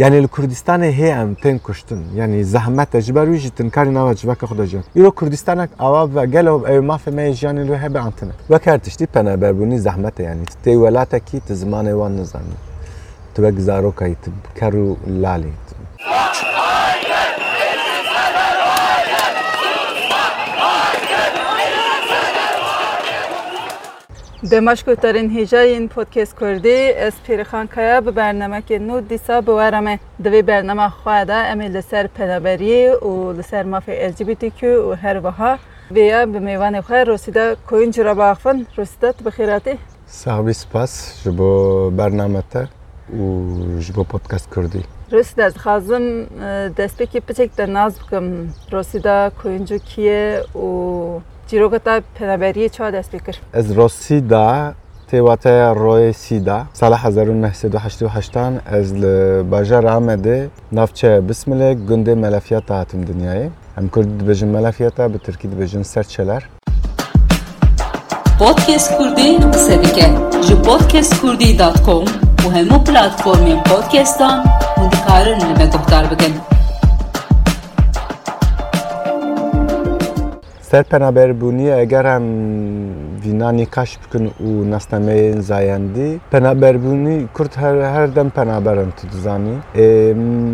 يعني الكردستان هي ام تن كشتن يعني زحمت اجبر ويجي تنكار نوا جبك خدا جان. يرو كردستانك اوا وقالوا اي ما في ما يجان اللي هب عندنا وكرتشتي بنا بربوني زحمت يعني تي ولاتك تزمان وان نظام تبك زاروكاي تبكرو لالي کرو لالی دمشقترین هیجای این پودکست کردی از پیرخان کیا به برنامه که نو دیسا بورمه دوی برنامه خواهده امی لسر پنابری و لسر مافی کیو و هر وها. ویا به میوان خواه رسیده کوین جرا باقفن رسیده بخیراتی صاحبی سپاس جبو برنامه تا و جبو پودکست کردی. رسیده از خازم دست بکی پچک در ناز بکم. رسیده کوینجو کیه و جیروگتا پنابری چه دست بکر از روسی دا تیواتا روی سیدا سال 1988 از باجر آمده نافچه بسم الله گنده ملفیات هاتم دنیای هم کرد بجن ملفیات به ترکی بجن سرچلر پودکست کردی قصه دیگه جو پودکست کردی دات کام و همو پلاتفورمی پودکستان و دکارن لبه گفتار بگن Սերբերաբեր բունի եգերամ վինանի կաշպկն ու նաստամեյն զայանդի պենաբերբունի կուրտ հեր հեր դեմ պենաբերն տուզանի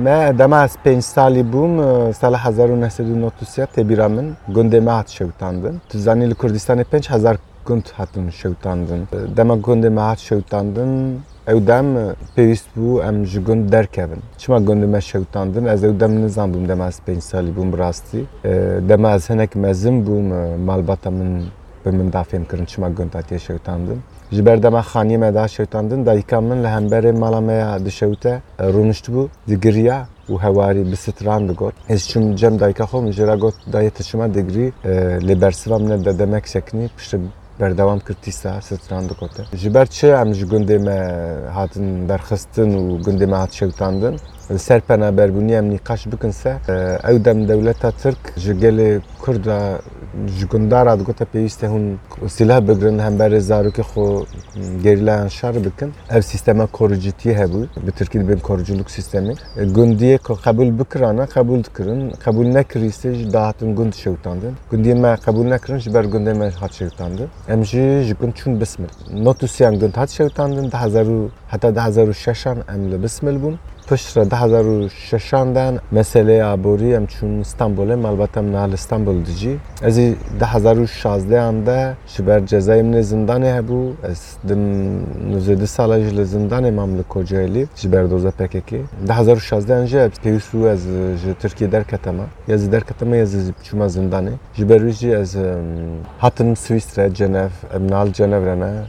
մե դամա սպեն սալի բում սալա 1997 tebiramın gündeme at şevtandım. Tuzanil Kürdistan'ı 5000 گوند هاتن شەوتاندن دەمە گوندێمە هات شەوتاندن ئەودام پێویست بوو ئەم ji gund derkevin. Çima gundime şewtandin ez ewdem nizan bûm dem ez pênc salî bûm rastî. E, deme ez hinek mezin bûm e, malbata min bi min dafêm kirin çima gund hatiye şewtandin. Ji ber dema xaniye me da şewtandin dayika min li hemberê mala me ya dişewte e, rûnişt bû digiriya û hewarî bi stran digot. Ez çûm cem dayika xwe min jira got dayê tiçima digirî li bersiva min de demek şeknî pişti بەردەوام کردیسا ستران دکۆتە ji ber çi em ji gundê me hatin derxistin û gundê me hat şewtandin penaberbûnî em nîqaş bikin se ew dem dewleta Tirk ji gelê Kurda ji gundara digote pêwîst e hûn silah bigirin hemberê zarokê xwe gerîlayan şer bikin ev sîstema korûcîtiyê hebû bi Tirkî dibin korûculuk sîstemê gundiyê ku qebûl bikirane qebûl dikirin qebûl nekirîse ji dahatin gund şewtandin gundiyê me qebûl nekirin ji ber gundê me hat şewtandin em jî ji gund çûn bismil. Notusiyan gund hat şewtandin di hezar û پشت ده هزار و ششاندن مسئله عبوری هم چون استانبول البته من نال استانبول دیجی از ده هزار و شازده انده شبر جزای من زندان هبو از دم نوزده سال جل زندان مملک کوجایلی شبر دوزه پککی ده هزار و شازده انجا پیوسو از ترکیه در کتما یا در کتما یا چوما زندانه شبر ویجی از هاتن سویسرا جنف منال جنف رنه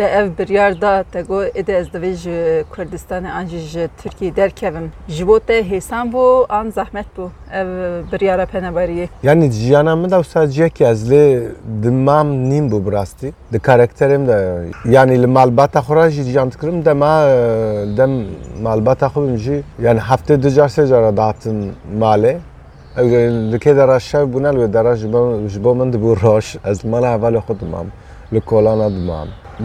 te ev biryar da te got êdî ez divê ji Kurdistanê an jî ji Tirkiyê derkevim. Ji bo te hêsan bû an zehmet bû ev biryara peneberiyê. Yani jiyana de wisa ciyekî ez lê dimam nîm bû bi rastî. Di karakterêm de yani li malbata xwe re jî ciyan dikirim dema dem malbata bim jî yani heftê du car sê cara datin malê. Li kê dera şev bûne li dera ji bo min dibû roj ez mala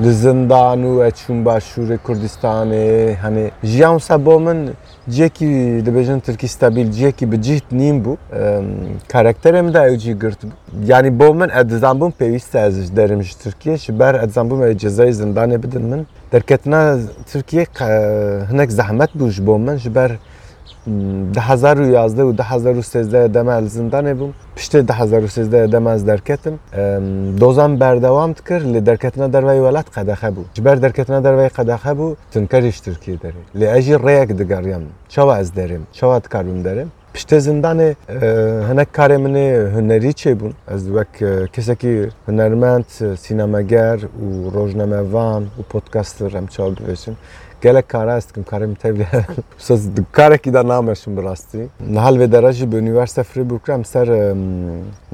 لزندان و ئەچوون باشوورە کوردستانێ هەنێ ژیان سەبۆ من جێکی دەبێژن ترکی ستەبیل جێکی بجیت نیم بوو کارکتەرم داوجی گرت بوو یانی بۆ من ئەدزان بووم پێویستە ئەزش دەرمش ترکیەش بەر ئەزان بووم جێزای زندانێ بدن من دەرکەتنا ترکیە هەنێک زەحمەت بووش بۆ منش بەر 2013 و 2013 دمل زندانه بوم پشت 2013 دم از درکتم دوزم بردوام تکر لی درکتنا در وی ولد قدخه بو جبر درکتنا در وی قدخه بو تنکرش ترکی داری لی اجی ریک دگریم چوا از داریم چوا دکارم داریم Pişte zindanı hınak karemini hüneri çebun. Az vek keseki hünermend, sinemager, u rojnamevan, u podcaster hem çaldı vesin. گەلە کاراست کەم کارم کارێکیدا نامەشم بڕاستی نهال وێدەڕژی بە یونیوەرسە فری بکرم سەر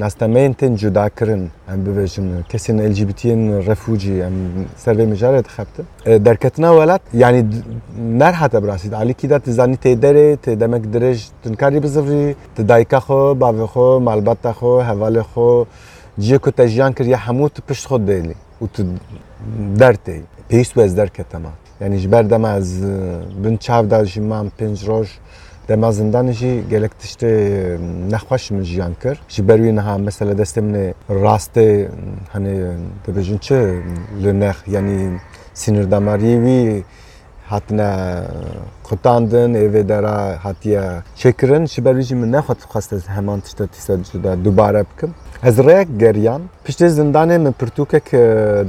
ناستەمەینتن جوداکردن ئەم ببێژم کەسین ئەلجیبتین ڕفوجی ئەم سەرێ مژارێت خەبتن دەرکەتنا وڵات ینی نەرحەتە براسیت علیکیدا تزانی تێدەرێ تێدەمەک درێژ تنکاری بزڕی تدایکە خۆ باێخۆ مالبەتە خۆ هەواڵێ خۆ جیە کو تەژیان کردە هەموو پشت خۆ دێلی و دەرتێ پێیست وەز دەرکەتەمە yani ez bin çav da jî mam pênc roj dema zindanê jî gelek tiştê nexweş min jiyan kir. Ji ber wî niha mesela destê min ê rastê hani dibêjin çi li nex yanî sînirdamariyê wî hatine qutandin evê dera hatiye çêkirin ji ber wî jî min nexwet xweste heman tişta tîsa da dubare bikim. Ez rêyek geriyan piştê zindanê min pirtûkek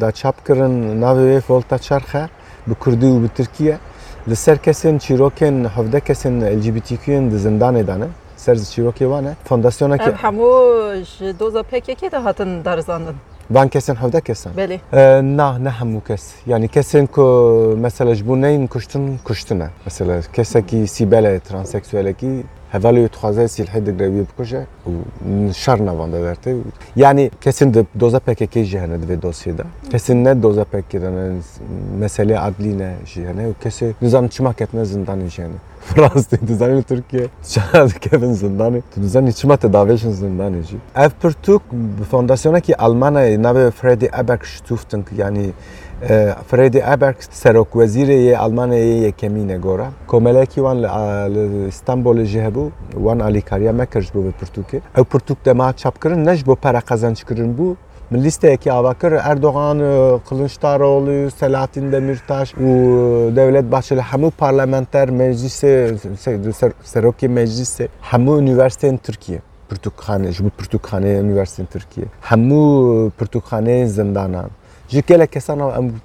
da çap kirin navê wê Volta Çarxe به کوردی و به ترکیه لسر کسین چیروکن هفده کسین ال جی بی تی کیین د زندان دانه سر چیروکی وانه فونداسیونا که همو دوزا پکی که ده هاتن درزاندن وان كسن هودا كسن بلي آه نا نه همو كس يعني كسن كو مثلا جبونين كشتن كشتنا مثلا كسا كي سيبالا ترانسكسوال كي dixwaze sîlhê digre wî bikuje û şer navan de derte yani kesin di doza PKK jî hene divê dosyeda kesin ne doza PKK ne mesele adlî ne û kesê nizam çima ketine zindanê jî hene Fransız dizanê Türkiye çana dikevin zindanê tu dizanî çima te davêjin zindanê jî ev pirtûk bi fondasyonekî Almanayê navê Freddy Eberg stûftin yani Freddy Eberg serokwezîrê yê Almanyayê yekemîn e gora. Komelekî wan li İstanbolê jî hebû wan alîkariya me kir ji bo vê pirtûkê. Ew pirtûk dema çapkirin ne ji bo pere qezançkirin bû min lîsteyekî ava kir Erdogan, Kılıçdaroğlu, Selahattin Demirtaş û Devlet Bahçeli hemû parlamenter meclisê serokê meclisê hemû üniversiteyên Tirkiye. Pirtûkxane ji bo pirtûkxaneyê üniversiteyên Tirkiye. Hemû pirtûkxaneyên zindanan. Ji gelek kesan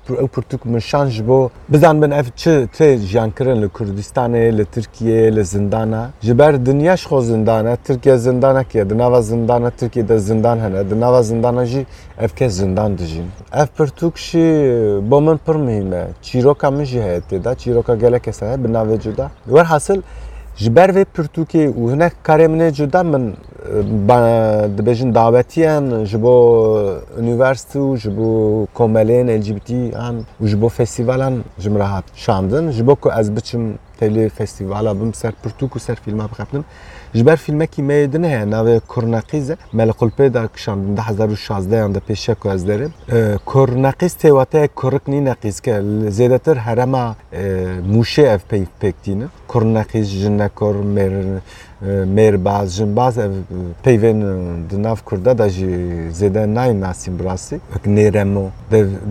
ew pirtûk min şan ji bo. Bizanbin ev çi tê jiyankirin li Kurdistanê li Tirkiye li zindana. Ji ber dinya ji xwe zindan e Tirkiye zindanekê di nava zindana Tirkiye de zindan hene di nava zindana jî ev kes zindan dijîn. Ev pirtûk jî bo min pir mihîm e çîroka min jî heye têda çîroka gelek kes heye bi navê cuda. Werhasil ji ber vê pirtûkê û hinek karê min ê cuda min dibêjin davetiyan ji bo üniversite û ji bo komelên LGBT an û ji bo festîvalan ji min re hat şandin. Ji bo ku ez biçim tevlê festîvala bim ser pirtûk û ser fîlma bixepinim ji ber fîlmekî me din heye navê Kurnaqîz e me li Qulpê da kişandin di hezar û şazdeyan de pêşe ku ez derim Kurnaqîz têwateye kurik nî neqîzke zêdetir herema mûşê ev peyv pêk dînin. Kurnaqîz jinekor mêr مێربازژن باز پەیێن دناف کووردا دا ژی زێدە نای ناسیم ڕاستی ئەک نێرەمە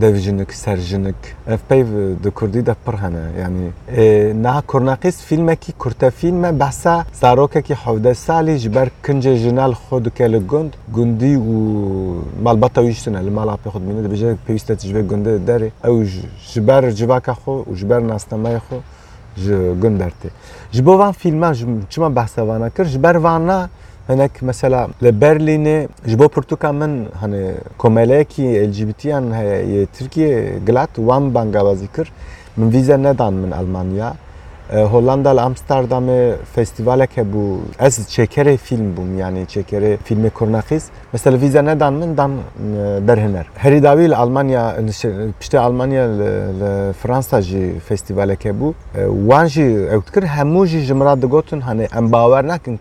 دەژنک سەرژنک ئەف پێی دە کوردی دە پڕ هەنە ینی نا کورناقیس فیلمێکی کورتە فیلمە بەسا سارۆکێکی حەودە سالی ji ber kincê jinal xwe dike li gund gundî û malbata wîştine li mala pê xmîne dibêje pêwîste ji vê gundê derê. Ew ji ber civaka xwe û ji ber nastemaya xwe. Ji gund dertê ji bo van fîlman çima behsa vana kir? Ji ber vana hinek mesela li Berlînê ji bo pirtûka min hani komeleyekî LGBTyan heye yê Tirkiye gilat wan bangabazî kir. Min vîze nedan min Almanya Hollanda li Amsterdamê festivalek hebû ez çêkerê fîlm bûm yani çêkerê fîlmê Kurnaqîz mesela vîze nedan min dan derhiner herî dawî li Almanya piştê Almanya li Fransa jî festivalek hebû wan jî ew dikir hemû jî ji re digotin hani em bawer nakin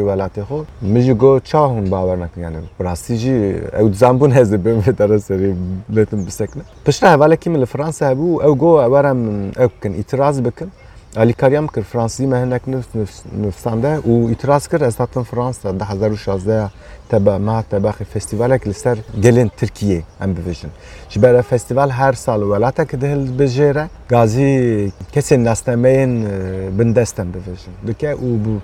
welatê xwe min jî got çawa hûn bawer nakin yani rastî jî ew dizanbûn ez dibim vê dere serî lêtim bisekne pişta hevalekî min Fransa hebû ew got were min ew bikin الیکاریام کرد فرانسی من هنک نفس نفسان ده و اتراز کرد از هاتن فرانسا ده هزار و شازده تبع ما تباخی فستیوالک لسر گلین ترکیه ام بویژن جبر فستیوال هر سال ولاتا که ده بجیره گازی کسی نستمین بندستم بویژن دکه أو بو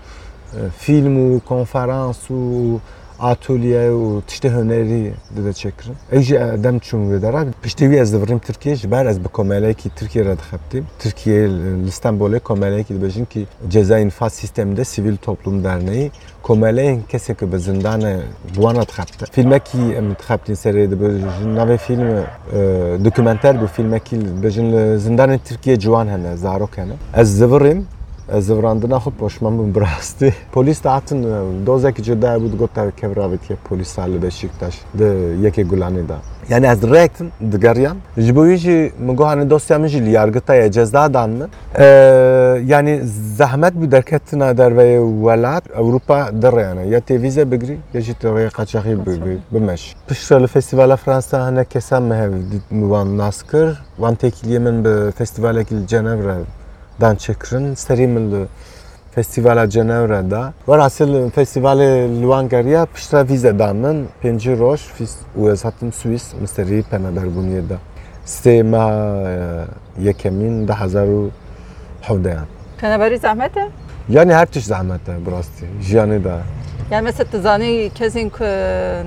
فیلم و کنفرانس و atölye û tiştê hunerî dide çekirin. Ew jî dem çûn vê dera piştî wî ez divirim Tirkiye ji ber ez bi komelekî Tirkiye re dixebitîm. Tirkiye li Stenbolê komelekî dibêjin ki ceza infaz sisteminde sivil toplum derneği komeleyên kesek bi zindanê wana dixebite. Filmekî em dixebitîn serê dibêjin navê film dokümenter bu filmekî dibêjin zindanê Tirkiye ciwan hene zarok hene. Ez divirim zivrandina xwe poşman bûm birastî. Polîs de hatin dozekî cuda bû got kevravetiye polîsa li Beşiktaş di yekê gulanê da. Yani ez direktim digeriyan. Ji bo wî jî min got hani dosya min jî li yargıtaya ceza dan min. yani zahmet bu derketina derve welat Avrupa dereyane ya te vize bigri ya jî te rêya qaçaxî bimeş. Pişta li festivala Fransa hinek kesan me hev wan nas kir wan tekiliye min bi festivalekî li Cenevre dan çekirin serî min li festivala Cenevre da var asıl festivale li wan geriya pişta vize dan min pêncî roj û ez hatim Swîs min serî penaberbûniyê da. Sê meha yekemîn de hezar û hevdeyan. Penaberi zahmete? Yani her tişt zahmet e birastî jiyanê de. Yani mesela tizani kesin ki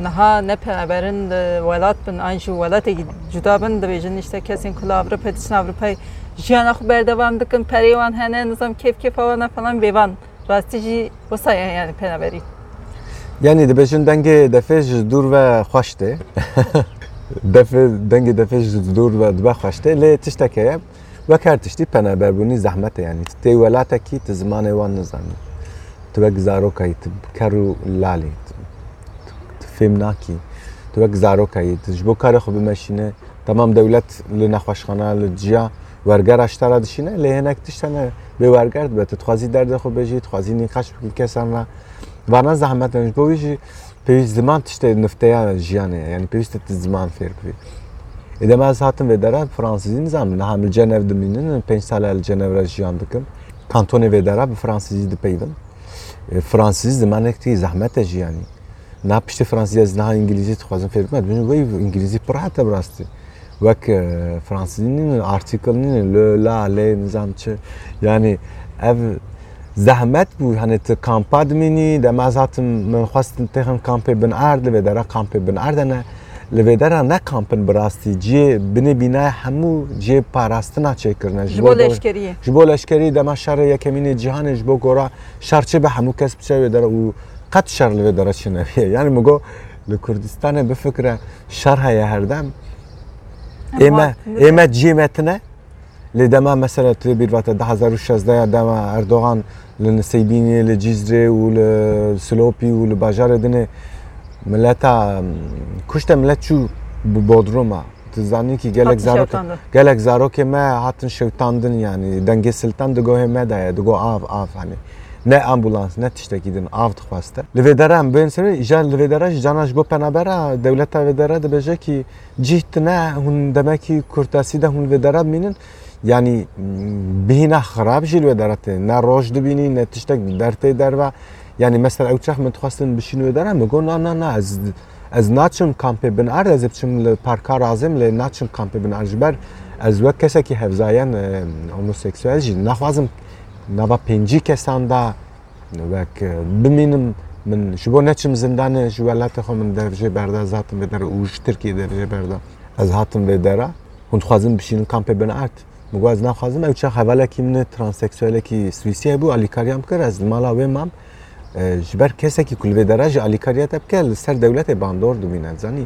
naha ne penaberin de welat bin an jî welatê cuda bin dibêjin işte kesin ku li Avrupa diçin Avrupayê ژیان خو بر دوام دکن پریوان هنه نظام کیف کیف وانا فلان بیوان. راستی جی وسایه یعنی پنابری. یعنی دبیشون دنگی دفش دور و خوشته. دفه دنگی دفش دور و دبا خوشته. لی تشتکه وکر تشتی پنابربونی زحمته یعنی تی ولاته کی تزمانه وان نزانی تو بک زاروکایی تو کرو لالی. تو فیم ناکی. تو بک زاروکایی تو جبو کار خوب مشینه. تمام دولت لنخوشخانه لجیا ورگرش تردشینه لهنک تشتنه به ورگرد به تخوازی درد خو بجی تخوازی نیخش بکی کسان را ورنه زحمت نمیش بویشی پیویز زمان تشته نفته جیانه یعنی پیش تت زمان فیر بی ایدم از هاتم ودره فرانسیزی نزم نه هم جنو دمینن پنج سال جنو را جیان دکم کانتون ودره به فرانسیزی دی پیدم فرانسیزی دی من اکتی زحمت جیانی نه پشت فرانسیزی از نه انگلیزی تخوازم فیر بمد بینید وی انگلیزی پراحت براستی وەک فرانسیین ئارتیکلنی لە لا لێ نزانام چ ینی ئەف زەحمەت بوو هەنێت دم از دەمازاتم من خواستم تێخم کامپی بن آرد و دەرە کامپی بن ئاردەنە لەوێدەرا نەکامپن بڕاستی جێ بنێ بینای هەموو جێ پاراستنا چێکردن ji بۆ لەشکری بۆ لەشکری دەما شارە یەکەمینی جیهانش بۆ گۆڕا شارچێ بە هەموو کەس کسب دەرە و قەت شار لەوێ دەرەچینەویە یانی مگۆ لە کوردستانە بفکرە شار هەیە هەردەم ciyê me tune Lê dema mesela bir vate 2016 ya dema Erdoğan li Nisêbînê li Cîzrê û li Silopî û li bajarê dinê milleta kuşte millet çû bi Bodrum'a. Zanî ki gelek Hatî zarok şewtandin. gelek zarokê me hatin ne ambulans ne tiştekî din av dixwaste. Li vê dere em bên serê îja li vê dere ji cana ji bo penabera dewleta vê dere dibêje ki cih tune hûn demekî de hûn vê dere yani bihîna xirab jî li vê dere tê ne roj dibînî ne tiştek dertê derve yani mesela ew çax min dixwastin bişîn wê dere min got na na na ez ez naçim kampê bin erd ez ê biçim li parka razim lê naçim kampê bin erd ji ber ez hevzayan e, homoseksüel jî naxwazim nava pêncî kesan da wek e, bimînim min ji bo neçim zindanê ji welatê xwe min dervjê berda ez hatim vê dere û ji Tirkiye dervjê berda. Ez hatim vê dere hûn dixwazin bişînin kampê bin erd min got ez naxwazim ew çax hevalekî min e transseksüelekî Swîsiyê bû alîkariyam kir ez li mala wê mam. E, ji ber kesekî ku li vê dere ji alîkariya te bike li ser dewletê bandor dibîne zanî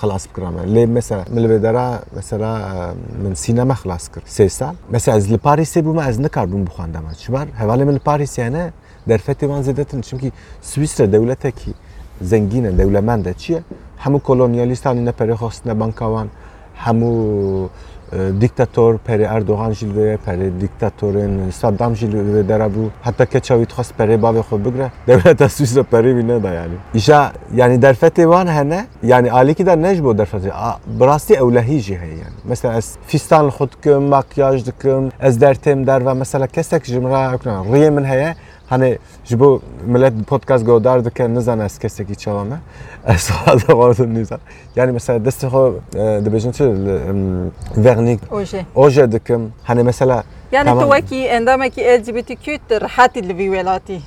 خلاص بکرامه لی مثلا مل بدرا مثلا من سینما خلاص کرد. سه سال. مثلا از لپاریس بوم از نکردم بخواندم چبر حوالی من لپاریس یعنی درفتی من زده تن چونکی سوئیسر دولته کی زنگینه دولمنده چیه؟ همو کلونیالیستانی نپرخواستن بانکاوان همو دیکتاتور پره اردوغان جلوه پره دیکتاتورین صدام جلوه داره بو حتی که چاوید خواست پره باوی خود بگره دولت سویس پره بینه دا yani ایشا yani در فتي وان هنه yani ali ki de necbo der فتي براستی اولهی جی هی yani mesela ez fistan خود کم makyaj dikim ez dertem der ve mesela kesek jimra okna riye min heye hani ji bo millet podcast godar dikin nizan ez kesekî çawa me ez vardım nizan yani mesela destê xwe dibêjin çi vernik Oje. dikim hani mesela Yani tu wekî endamekî LGBTQ tu rihatî li vî welatî.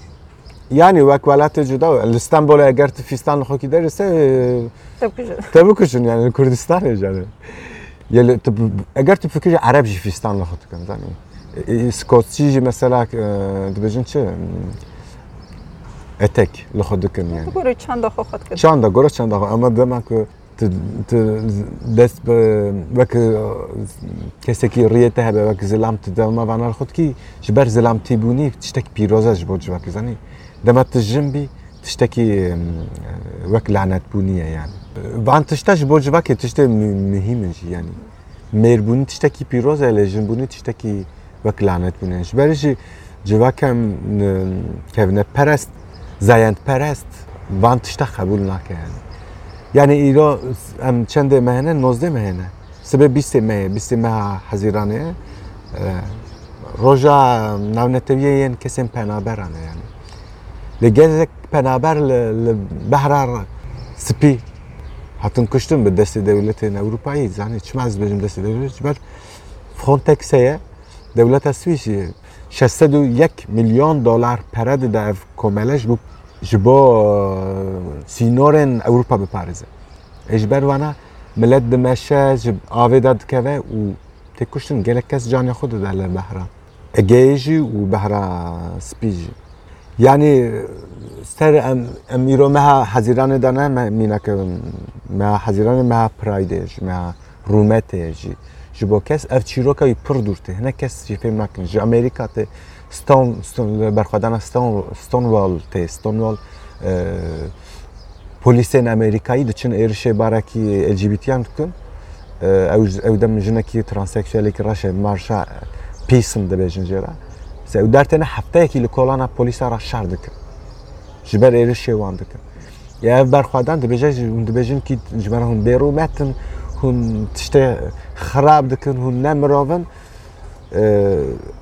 yani wek welatê cuda li İstanbolê eger tu fîstan li xwe kî derîse Te yani Kurdistanê yani tu eger tu fikirî Ereb jî fîstan li xwe dikin zanî سكوتشي مثلا دبجن اتك لخو دكن يعني قرر چند خو خد كده چند قرر چند خو اما دما كو دست وك كسكي ريته به وك دم و آنال خود بونی، جبر زلامتي بوني تشتك بيروزا زنی دما زاني دما تجنبي تشتكي وک لعنات بونیه یعنی وان تشتاش برج وك تشتي مهمش یعنی مهربوني تشتکی پیروزه لجنبونی تشتکی lê tiştekî vek lanetbûniye. Ji ber jî civakem kevne perest zayentperest van tişte kabul nake yani. Yani îro em çendê me hene nozdê me hene. Sibe bîstê me ye, bîstê ye. Roja navneteviyê yên kesên penaberan e yani. Li gezek penaber li, behra spî hatin kuştin bi destê devletên Ewropayî zanî çima ez bêjim destê ber Frontex'e ye دولت سوئیس 61 601 میلیون دلار پرد در کمالش بو جبا سینورن اروپا بپارزه. اجبر وانا ملت دمشه جب آوه داد و تکشتن گلک کس جان خود در بحرا اگیجی و بحرا سپیجی. یعنی سر ام امیرو مها حزیران دانه مینا که مها حزیران مها پرایدیج مها رومتیجی ji kes ev çîroka wî pir dûr tê hinek kes jî fêm nakin ji Amerîka tê Stone, berxwedana Stone, Stonewall tê Stonewall e, polisên Amerîkayî diçin êrişê barekî LGBTyan dikin e, ew ew dem jinekî transseksüelekî reşe marşa peacein dibêjin jê re. Ew dertêne hefteyekî li kolana polîsa re şer dikin. Ji ber ya ev berxwedan dibêje dibêjin kî ji ber hûn bêrûmetin hun tişte xirab dikin hun ne mirovin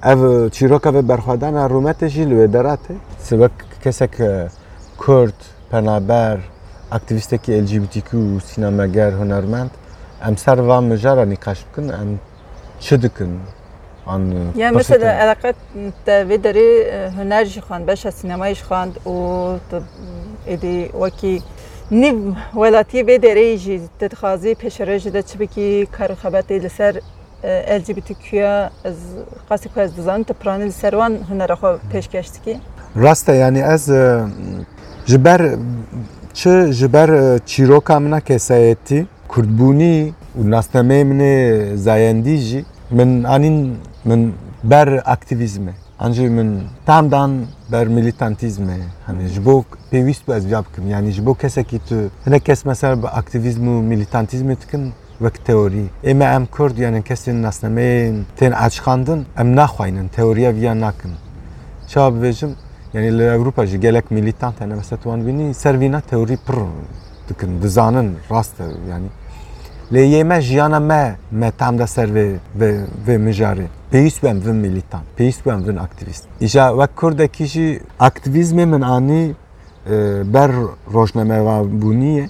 ev çîroka ve berxwedana rûmetê jî li wê derate sibek kesek kurd penaber aktivîstekî LGBTQ û sînameger hunermend em ser van mijara nîqaş bikin em çi dikin عن يعني مثلا علاقات بدري هنر جي خواند باشا سينماي جي خواند و ايدي نیو ولاتیه به دره جی تدخازی پیشره جی ده چی بکی کار خبت لسر ال جی بی تی کیا از قاسی که از دزان تپرانی لسر وان هنر خو پیش کشتی که راسته یعنی از جبر چه جبر چیروکا منا کسایتی کردبونی و ناسنامه من زایندی جی من آنین من بر اکتیویزمه. Min anîn min ber aktivîzme an jî min tamdan ber milîtantîzme hani ji bo pêwîst bu ez vîya bikim yani ji bo kesekî tu hinek kes mesela bi aktivîzm û milîtantîzmê dikin wek teorî ême em Kurd yani kesên nasnameyên tên açxandin em naxwaynin teoriya vîya nakin. Çawa bibêjim yani li لیمه جیانا ما ما تام دا سر و و و مجاری پیسویم و میلیتان پیسویم و اکتیویست ایجا و کرده کیشی اکتیویزم من آنی بر روشنامه و بونیه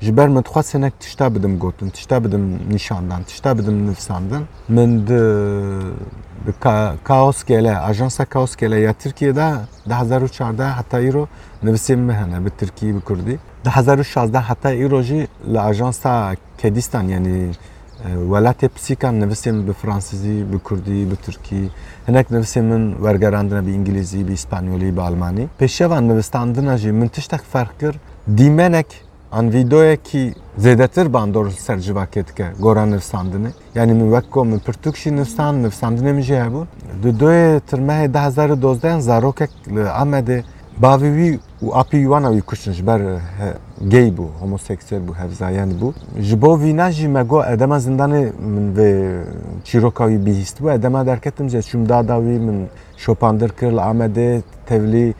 جبر من تخوات سنك تشتا بدم قوتن تشتا بدم نشاندان تشتا بدم نفساندان من د كاوس كيلا اجانسا كاوس كيلا يا تركيا دا ده 2014 حتى ايرو نفسي مهنه بالتركي بكردي 2016 حتی ای روژی لعجانس تا کدیستان یعنی ولات پسیکا نویسی من به فرانسیزی به کردی به ترکی هنک نویسی من ورگراندن به انگلیزی به اسپانیولی به آلمانی پیشوان نویستاندن جی من تشتک فرق کرد دیمنک an videoyeki zedetir ban doğrusu serci vakitke goran nefsandını. Yani müvekko mü pırtukşi nefsan nefsandını mi jehebu. Dudoye tırmehe dahazarı dozdayan zarokek amede Apî wana wî kuştin ji ber gey bû homoseksüel bû hevzayen bû ji bo vîna jî me got edema zindanê min vê çîroka wî bîhîstibû edema derketim jê çûm dada wî min şopandir kir li Amedê tevlî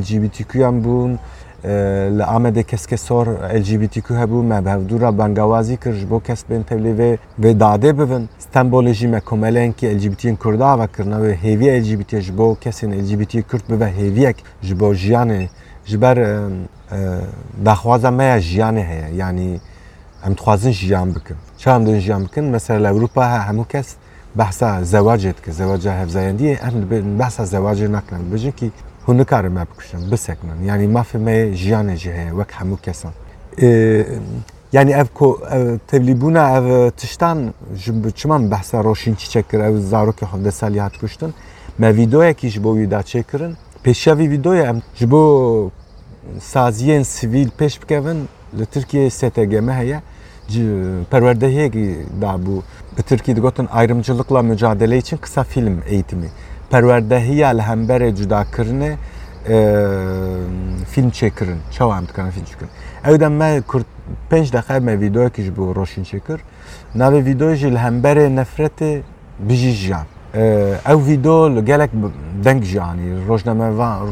LGBTQyan bûn لعامده کس که سور LGBTQ هبو ما به دورا بانگوازی کرد بو کس بین تبلی و به داده بون استنبول جی ما کمالن که LGBT کردا و کرنا و هیوی LGBT جبو کسین LGBT کرد به هیویک جبو جیانه جبر دخوازه ما جیانه هیا یعنی ام تخوازن جیان بکن. چه هم دن جیان بکن مثلا اروپا همو کس بحثا زواجت که زواجه هفزایندیه ام بحثا زواجه نکنن بجن که zewacê nakin bijin ki hûn nikarin me bikuşin bisekinin yani mafê me jiyanê jî heye wek hemû kesan yani ev ko ev tevlîbûna ev tiştan ji çima min behsa roşîn çîçek kir ev zarokê xwe salî hat kuştin me vîdeoyekî ji bo wî da çêkirin پێشاوی ڤیددۆیە ئەم ji بۆ سازیên سیویل پێش بکەون لە ترکیە سێتەگەمە هەیە پەروەردەهەیەکی دابوو bi Tirkiye digotin ayrımcılıkla mücadele için kısa film eğitimi. پەروەردەهەیە لە جدا جوداکردنێ آه، فیلم چێکردن چاوان بکەن فیلم چکردن ئەو دەمە کورد پێنج دەخای مە ویددیوەکیش بۆ ڕۆشین چێکرد ناوێ ویددیۆژی لە هەمبەرێ نەفرەتێ بژی ژیان ئەو ویددیۆ آه، لە گەلک دەنگ ژیانی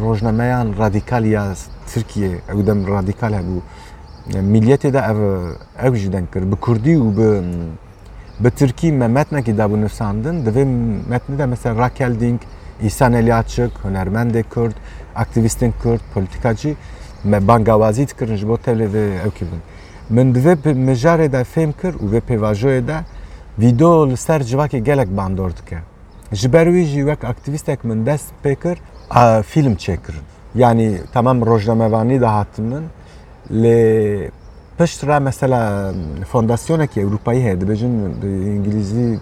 ڕۆژنەمەیان رادیکال یا ترکیە ئەو دەم رادیکال هەبوو میلیەتێدا ئەو ژی دنگ کرد. بە کوردی و بە ew jî deng kir. Bi Kurdî û bi bi Tirkî me metnekî dabû nivsandin divê metnê de mesela Rakel Dink, İhsan Elyatçık, hunermendê Kurd, aktivistên Kurd, politikacî me bangawazî dikirin ji bo tevlê vê ew kî bin. Min divê mijarê de fêm kir û vê pêvajoyê de vîdeo li ser civakê gelek bandor dike. Ji ber wî jî dest pê film çêkirin. Yani tamam rojnamevanî de hatin min lê pişt re mesela fondasyonekî Ewropayî heye dibêjin İngilîzî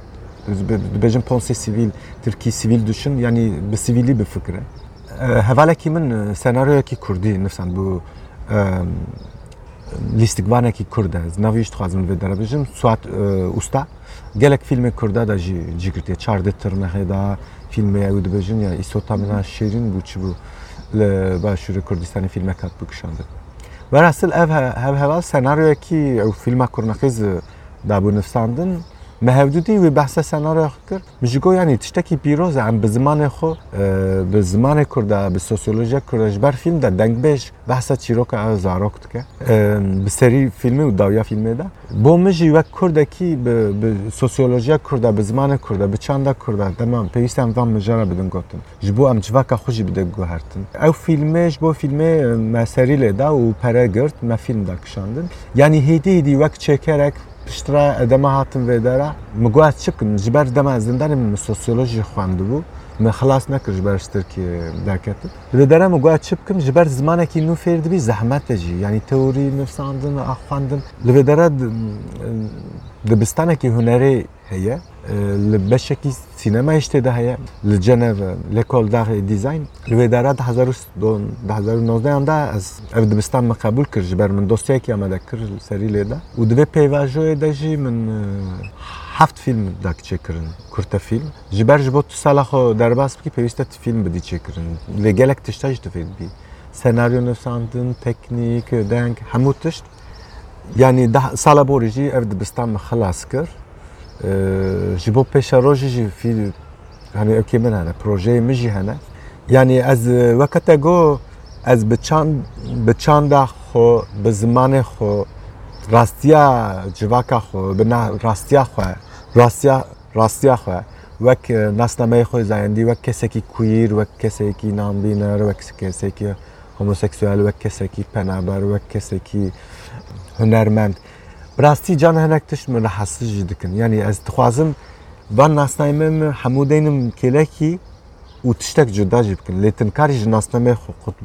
dibêjin ponsê sivîl Tirkî sivîl duşin yanî bi sivîlî bifikire. Hevalekî min senaryoyekî Kurdî nifsan bu lîstikvanekî Kurd e. Navî ji dixwazim vê derebêjim Suat Usta gelek filmê Kurda da jî cîgirtiye çardê tirnexê da filmê ew dibêjin ya îsota min şêrîn bû çi bû li başûrê Kurdistanê filmek hat bikişandin. Velhasıl ev hev heval senaryoyekî ew filma Kurnexîz dabû مهودی و بحث سنار خکر میگو یعنی تشتکی پیروز هم به زمان خو به زمان کرده به سوسیولوژیا کرده بر فیلم ده دنگ بیش بحث چیروک از زاروک که به سری فیلمی و داویا فیلمی ده با مجی و کرده کی به سوسیولوژی کرده به زمان کرده به چند کرده. دمام پیست هم دام مجره بدن گفتن. جبو ام چواکا خوشی بده گو هرتن. او فیلمش با فیلم مسری دا و پره گرد ما فیلم ده کشاندن. یعنی هیدی هیدی وک چکرک شترا دما هاتم ویدارا مگوات چکن جبر دما زندانی من سوسیولوژی خوانده بو من خلاص نکر جبر شتر که داکت ویدارا مگوات چکم جبر زمانه که نو فرد بی زحمت جی یعنی تئوری نفساندن و اخواندن لویدارا دبستانه که هنری هیه e li beşekî sînema işte de heye li Cenev Lekol Daxê Dîzayn li vê dera di hezar û nozdeyan da ez ev dibistan me qebûl kir ji ber min dosyayekî me de kir serî lê de û divê pêvajoyê de jî min heft film dak çêkirin kurte film. Ji ber ji bo tu sala xwe derbas bikî pêwîst e tu film bidî çêkirin lê gelek tişta jî divê bî senaryo nivsandin teknîk deng hemû tişt. Yani sala borî jî ev dibistan me xilas جی بۆ پێشەڕۆژیژی فیل هەنێکی من هەنە پرۆژەی مژی هەنە ینی ئەس وەکەتە گۆ ئەس بچاندا خۆ خو، بزمان خو راستیا جوکا خو، بنا راستیا ڕاستیا خوێ ڕاستیا خوێ وەک ناستەمەی خۆی زایندی وەک کەسێکی کویر وەک کسی نامبینەر وەک کەسێکی هۆمۆسکسوال وەک کەسێکی پەنابەر وەک کەسێکی هنرمند. براستی جان هنک حس جد کن یعنی از تخوازم بان ناسنای مم حمودینم کلکی او تشتک جدا جبکن لیتن کاری جناسنامه خو قطب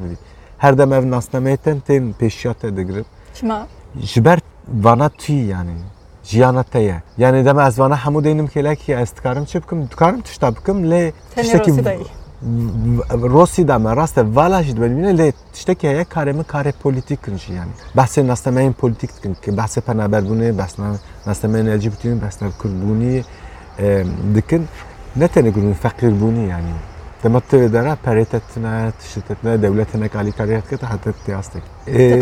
هر دم اف ناسنامه تن تن پیشیات دگرم. شما؟ جبر وانا توی یعنی. جیانته تیه. یعنی دم از وانا حمودینم کلکی از تکارم چبکم دکارم تشتا بکم لی تشتکی رسیدم من راست ولش ببینه لی که یک کار من کار پلیتیک کنشی یعنی بحث نستمه این پلیتیک کن که بحث پنابرگونه بحث نستمه انرژی بتونیم بحث کردبونی دکن نتنه گرون فقیر بونی یعنی. تمت داره پریتت نه تشتت نه دولت نه کالی کاریت که تحت تیاستی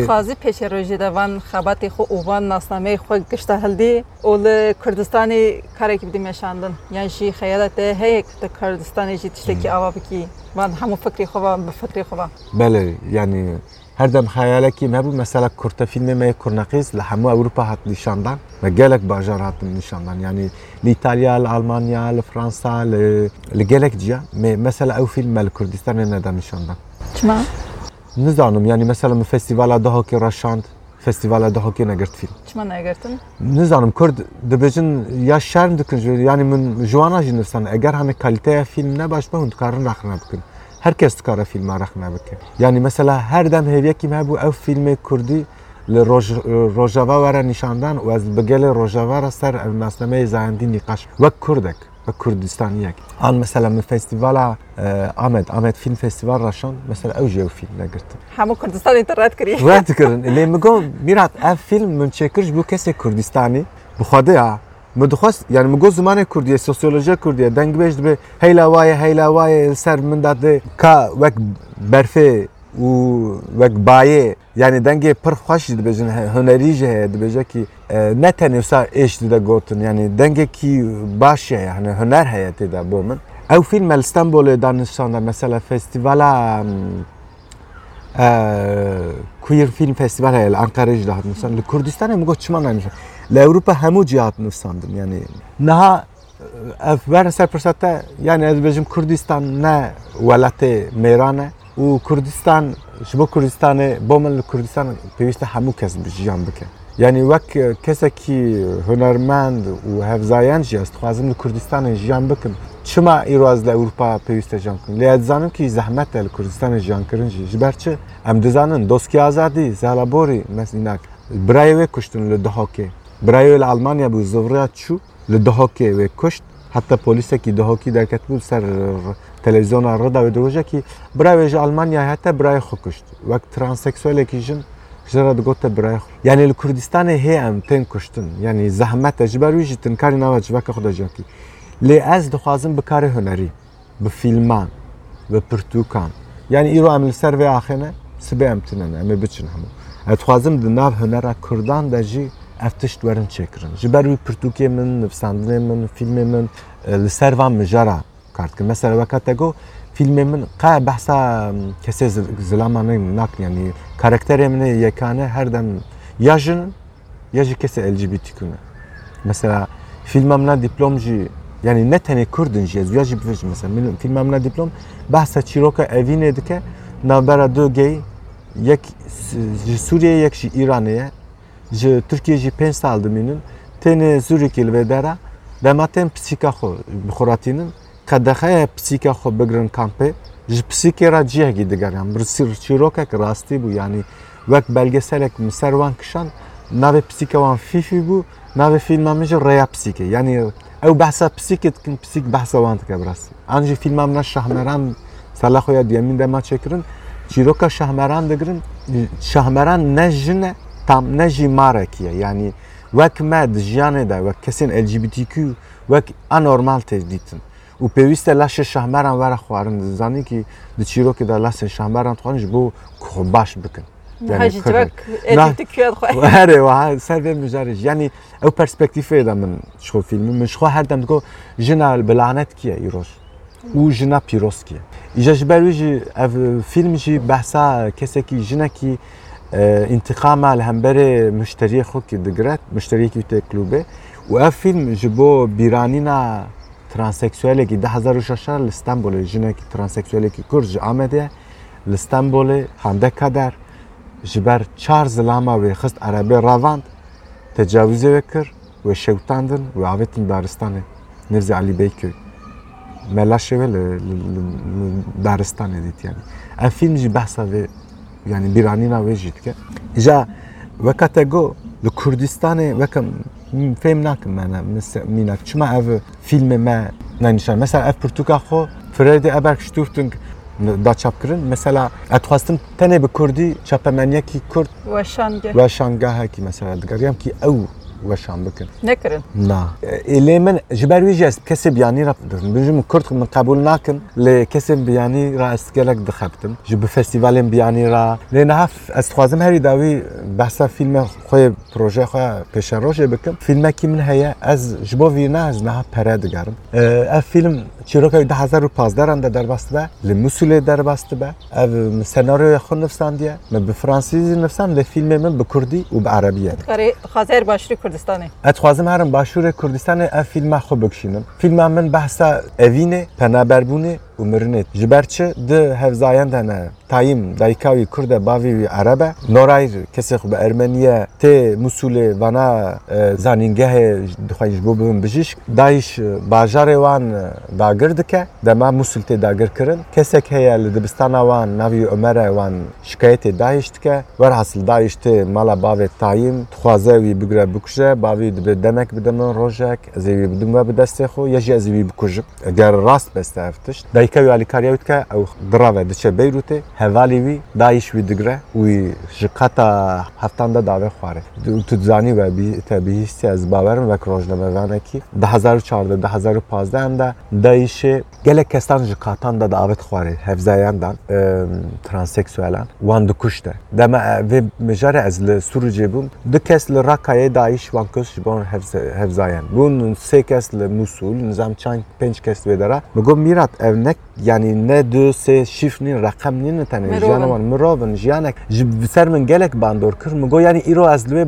تخازی پیش روزی دوان خبات خو اوان ناسنامه خو گشت هلدی اول کردستانی کاری که بدیم شاندن یعنی شی خیالت هیک تا کردستانی جی تشتکی آوا بکی وان همو فکری خوا بفکری خوا بله یعنی bû mesela kurta filmê me Kurnexîz li hemû Ewropa hat nîşandan ve gelek bajar hatin nîşandan yanî li İtalya, li Almanya, li Fransa, li, li gelek ciya me mesela ew film me li Kurdistanê neda nîşandan. Çima Nizanim yani mesela mi festivala festivala dahokê negirt film. çima negirtin Nizanim Kurd dibêjin ya şerm dikin yani min jiwana jî nivsan eger hani kaliteya film ne baş be hûn dikarin rexne bikin. هەر کەس کارە فیلمە رەخنا بکە یعنی مثلا هر دم مەسەلا هەردەم هێویەکی مابوو ئەو فیلمی کوردی لە ڕۆژەوا وەرە نیشاندان و ئەس بگەلێ ڕۆژەوارە سەر مەسلمەی زاندی نیقاش. وەک کوردێک کوردستانیەك آن مثلا من فستیڤالا آه، آمد آمد فیلم فستیڤال ڕەشان مثلا ئەو ژێو فیلم نەگرتن کردستان کوردستانی تڕات کرد کردن. لی مگۆ میرات ئە فیلم من چکرش بو کسی کردستانی بخواده بخوادەیە mirat ev film min çêkir ji bo kesê Kurdistanî bi xwedê ya min dixwast yani min got zimanê Kurdiye, sosyolojiya Kurdiye dengbêj dibe heyla waye heyla waye li ser min da de ka wek berfê û wek bayê yani dengê pir xweş jî dibêjin he- hunerî jî heye dibêje ki e, ne tenê wisa êş dide gotin yani dengekî baş ye yani huner heye têda bo min. Ew film li Stenbolê da nişanda mesela festivala hmm, کویر فیلم فستیوال هست انقره جدا هات نفسان لکردستان هم گفت چما نمیشه لأوروپا همو جهات نفساندن یعنی نه اف بر سر فرصت yani از بجم کردستان نه ولت میرانه و کردستان شبو کردستان بومن کردستان پیوسته همو کس بجیان بکن yani وک کسی کی هنرمند و هفزاین جی است خوازم لکردستان جیان بکن چما ایرو از اروپا پیوسته جان کن لیت زانم کی زحمت لکردستان جیان کرن جی جبرچه ام دزانن دوسکی آزادی زالابوری مثلا برای و کشتن لدهاکه برای المانیا بوو زۆڕات چوو لە دهۆکێ وێ کوشت حتا پۆلیسێکی دهۆکی دەکەت بوو سەر تەلەڤزیۆنا ڕداوێ درۆژێکی براوێژ ئەلمانیا هاتە برای خۆکشت وەک ترانسکسۆلێکی ژن ژرە دەگوتە برای خو یعنی لە کوردستانی هەیە ئەم تێن کوشتن یعنی زەحمەتە ژبەرویژی تنکاری ناوە جوەکە خودەژێکی لێ ئەس دەخوازم بکارە هەنەری بە فیلمان. بە پرتوکان. یعنی ئیرۆ ئەم لە سەر وێ ئاخێنە سبێ ئەم تنەنە ئەمێ بچن هەموو ئەتخوازم دناو هەنەرە کوردان دەژی افتشت ورن چکرن جبر وی پرتوکی من نفساندن من فیلم من لسر وان مجارا کارت که مثلا وقت گو فیلم من قا بحثا کسی زلامان ناکن یعنی کاراکتر من یکانه هر دم یا جن یا جی کسی ال جی بی تی کنه مثلا فیلممنا دیپلم جی yani ne tane Kurdun jez ya jib vej mesela min filmamna diplom bahsa çiroka evine dike nabera do gay yek ji Suriye yek ji İran'e ji Türkiye ji 5 saldı minun tene Zürich ve dera dematen psika xo bixuratinin qadaxaya psika xo bigrin kampe ji psike ra cihe gidigaran bir sir çiroka rasti bu. Yani vek belgeselek miservan kişan nave psika wan fifi bu nave filmamı ji reya psike. Yani ew behsa psike dikin psik behsa wan dike biraz. Anji filmamna şahmeran sala xoya diyemin dema çekirin. Çiroka şahmeran digirin şahmeran ne jine tam نجی مارکیه یعنی وەک مەد ژیانێدا وەک کەسێن LGBTQ وەک ئەنۆرمال تێش دیتن و پێویستە لاشە شەمەران وەرە خوارن زانێکی دچیرۆکدا لاسێن شەمەران توانش بۆ کۆ باش بکن سەر مژارش ینی ئەو پەرسپەکتیفێدا من شۆ فیلم منشخوا هەردەم گۆ ژنا بلانەت کیە ئیرۆژ و ژنا پیرۆسکیە. ئیژەش بەروژی ئەف فیلمژی بەسا کەسێکی ژنەکی انتقام على همبر مشتري خوك دقرات مشتري كيوتا كلوبي و فيلم جبو بيرانينا ترانسكسوالي كي 2016 لاسطنبول جنك ترانسكسوالي كي كرج آمده. لاسطنبول هنده كدر جبر چار زلاما و خست عربي راواند تجاوزه وكر و شوتاندن و عاوتن دارستانه. نرزي علي بيكوي ملاشه دارستانه ديت يعني الفيلم جي بحثه yani bir biranina ve jitke. Ja ve katego li Kurdistanê vekim fêm nakim me mînak çima ev filmê me nenîşan. Mesela ev pirtûka xwe Fredê eberk ji da çapkirin. Mesela etxwastin tenê bi Kurdî çapemenyekî Kurd weşangehekî mesela digeriyam ki ew واش عم بكن نكرن. نعم اللي من؟ جبر ويجاس كسب يعني رب بنجم كرت من قبول ناكن. لكسب يعني را اسكلك دخبتم جب فيستيفالين يعني را لأن هاف استخوازم هري داوي بحثا فيلم خوي بروجي خوي خويا بيشاروجي بكن فيلم كي من هيا أز جبو فينا أز نها بارادغارم اف فيلم چیروکای ده هزار و پازده در بسته به. لی در بسته به. او سناریو خود نفسان دیه من به فرانسیزی نفسان لی فیلم من به کردی و به عربی هست خوازر باشوری کردستانه ات خازم هرم باشور کردستانه اف فیلم خوب بکشینم. فیلم من بحث اوینه پنابربونه mirinê ji ber çi di hevzayan de ne tayîm dayika wî Kurd e bavê wî Ereb e Noray kesê bi Ermeniye tê Musulê vana e, zanîngehê dixwahin ji bo bibin bijîşk. Daîş bajarê wan e, dagir dike. Dema Musul tê dagir kirin. Kesek heye li dibistana wan navî Ömerê wan şikayetê Daîş dike. Werhasıl Daîş tê mala bavê tayîm dixwaze wî bigire bikuje bavê dibe demek bide min rojek ez ê wî bidim we bi destê rast beste dayika wî alîkariya wî dike ew dirave diçe Beyrûtê hevalê wî Daîş wî digire wî ji qeta heftan de davê xware. Tu dizanî we bî te bihîstî ez bawerim wek rojnamevanekî di 2014 di 2015 em de Daîşê gelek kesan ji qatan de davet xware hevzayan dan transseksüelan wan dikuşte dema vê mijare ez li Sûrûcê bûm du kes li Rakayê Daîş wan kus ji bon hevzayan. Bûn sê kes li Musul nizam çand pênc kes wê dera mi got mîrat ev nek yanî ne du sê şîf nîn reqem nîn tenê Mirovin. jiyana wan mirovin jiyanek ji ser min gelek bandor kir mi got yanî îro ez li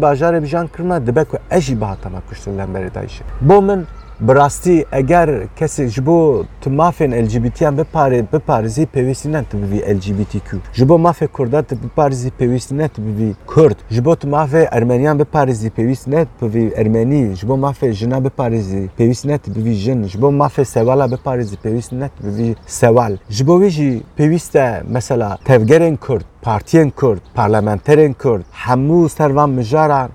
براستی اگر کسی جبو تو مافین ال جی بی تی هم بپاره بپارزی پیوستی نه تو بی ال جی بی تی کیو. جبو ماف کردا تو بپارزی پیوستی نه تو بی کرد. جبو تو ماف ارمنی هم بپارزی پیوستی نه تو بی ارمنی. جبو ماف جنا بپارزی پیوستی نه تو بی جن. جبو ماف سوالا بپارزی پیوستی نه تو بی سوال. جبو ویجی پیوسته مثلا تفگرین کرد پارتیین کرد پارلمانترین کرد همو سروان مجاران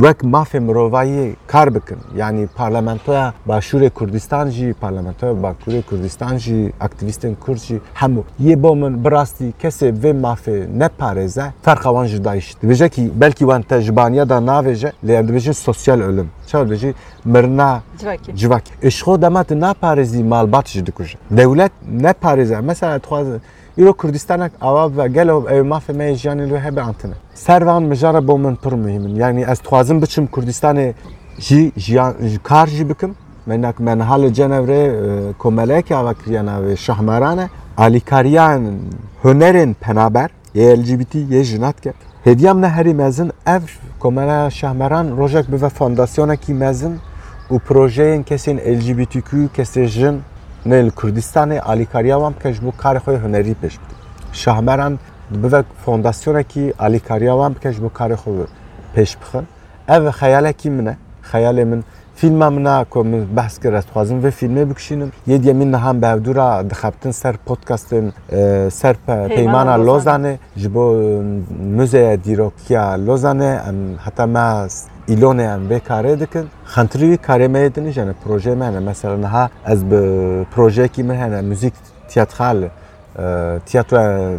wek mafê mirovayî kar bikin. Yanî parlamentoya Başûrê Kurdistan jî parlamentoya Bakurê Kurdistan jî aktivîstên Kurd jî. Hemû yê bo min bi rastî kesê vê mafê neparêze ferqa wan ji Daîş dibêje ki belkî wan te ji baniya da navêje lê em dibêjin sosyal ölüm. Çawa dibêjî mirina Civakê. civak eşxo dema tu naparêzî malbat jî dikuje. Dewlet neparêze. Mesela dixwaze îro Kurdistanek ava ve gelo ev mafê me yê jiyanê li hebe antine. Servan mijara bo min pir muhîmin yani ez dixwazim biçim Kurdistanê jî jiyan ji kar jî bikim. Menak me niha li Cenevrê e, komelekê ava kiriyana wê şahmeran e alîkariyan hunerên penaber yê LGBT yê jinatke Hediyam ne herî mezin ev komela şahmeran rojek bive fondasyonekî mezin û projeyên kesên LGBTQ kesê jin ne li Kurdistanê alîkariya wan نل کردستان علی کاریاوام که جبو کار هنری پیش بده شهمران به فونداسیون که علی کاریاوام که جبو کار خو پیش بخه او خیال کی منه خیال من فیلم منا که من بحث کرد خوازم و فیلم بکشینم یه دیگه من هم به دورا دخبتن سر پودکاستن سر پیمانا لوزانه جبو موزه دیروکیا لوزانه حتی ما em vê karê dikin. Xentirî wî karê me yê dinîjene projê me hene. Mesela niha ez bi projeyekî min hene müzik tiyatral e, tiyatro e,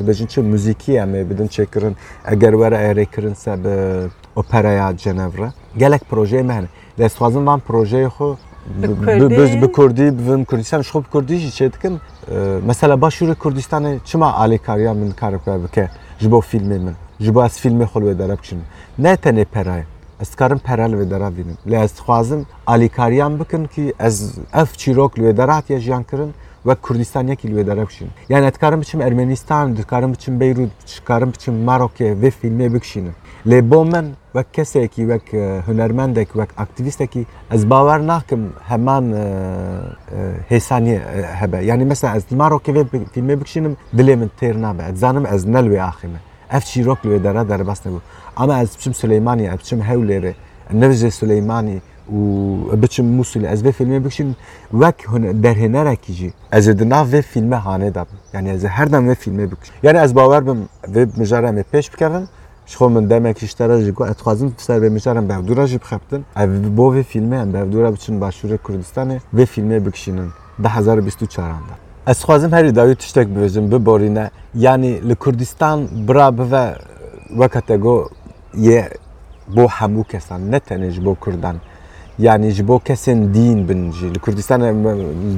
dibêjin çi müzîkî em ê bidin çêkirin eger were êrêkirin se bi operaya Cenevre. Gelek projeyê me hene. Lê ez dixwazim van projeyê xwe Bi bi- bi- Kurdî? bi Kurdî bivim Kurdistan bi Kurdî jî çê dikin. E, Mesela Başûrê Kurdistanê çima alîkariya min kar bike bike ji bo filmê min. Ji bo ez filmê xwe wê dere bikişim. Ne tenê perayê. Ez dikarim pera li wê dera bînim. Lê ez dixwazim alîkariyan bikin ki ez ev çîrok li wê dera hatiye jiyan kirin ve Kurdistaniyekî li wê dere bikişînim. Yani ez dikarim biçim Ermenistan, dikarim biçim Beyrût, dikarim biçim Marokê vê filmê bikişînim. Lê bo min wek kesekî wek e, hunermendek wek aktivîstekî ez bawer nakim heman e, e, hêsaniye e, hebe. Yani mesela ez Marokê vê bi- filmê bikişînim dilê min têr nabe. Ez zanim ez ne li wê axîme. Ev çîrok li wê dere derbas nebû. Ama ez biçim Süleymaniye, ez biçim Hewlêrê, Nirjê Süleymanî û biçim Musulê ez vê filmê bikişînim wek derhênerekî jî ez ê di nav vê filme hanê dabim. Yani ez ê her dem vê filmê bikişim. Yani ez bawer bim vê mijara ê pêş bikevin ji xwe min demekî ji te jî got ez dixwazim ser vê mijaran bevdûra jî bixebtin ev bo vê filmê em bevdûra biçin Başûrê Kurdistanê vê filmê bikişînin di 2024 da. Ez dixwazim herî dawî tiştek bibêjim biborîne yanî li Kurdistan bira bive weke te got yê bo hemû kesan ne tenê ji bo Kurdan. Yani ji bo kesên dîn bin jî. Li Kurdistanê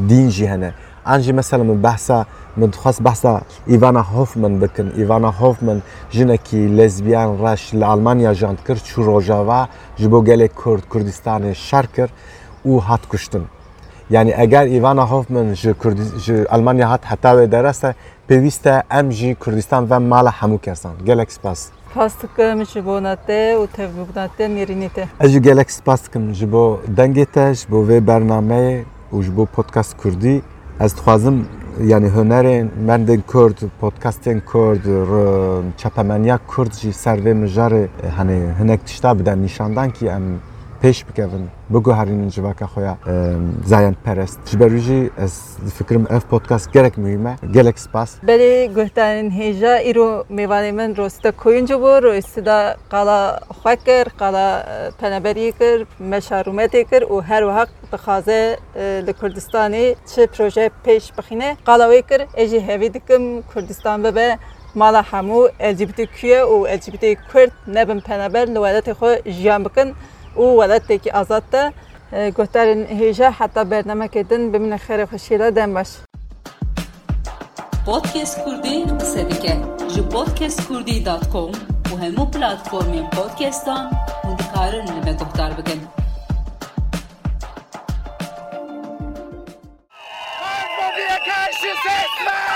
dîn jî hene. An jî mesela min behsa min dixwast behsa Ivana Hoffman bikin. Ivana Hoffman jinekî lezbiyan reş li Almanya jand kir çû rojava ji bo gelek Kurd Kurdistanê şer kir û hat kuştin ji ji Almanya hat heta wê derese pêwîst e em jî Kurdistan ve mala hemû kesan gelek spas. Pas dikim ji bo te û tevbûkna te mêrînê te. Ez jî gelek spas dikim ji bo dengê te ji bo vê bernameyê û ji bo podcast Kurdî Ez dixwazim yani hunerên merdên Kurd, podcastên Kurd, çepemeniya Kurd jî ser vê mijarê hani hinek tişta bide nîşandan ki em پێش بکەون بگو هەرینن جوواکە خۆیان زایەن پەرست ژبەروژی فکرم ئەف پۆتکاس گەلک مویمە گەلک سپاس. بەێ گوهتانین هێژە ئیرۆ میوانێ من ڕۆستە کوۆینجە بۆ ڕۆیستدا قالا خوێ کرد قالا پەنەبەری کرد مەشارومەتێ کرد و هەروەها بخازە لە کوردستانی چ پرۆژە پێش بخینە قالاوەی کرد ئێژی هەوی دکم کوردستان ببە مالا هەموو ئەجیبتی کوێ و ئەجیبتی کورد نەبن پەنەبەر لەوەدەتی خۆ ژیان بکن. أو ولدت کی آزاد آه، ولاتێکی ئازادتە گۆتارن هێژە حتا بەرنەمەکردن بمنە خێرە خشیرە دن باش. پودکست کردی قسە دیکە ji پۆتکس کوردی دات کم و همو پلاتفورمی پودکستان و دکارن لە گوتر گفتار بگەن. Yes!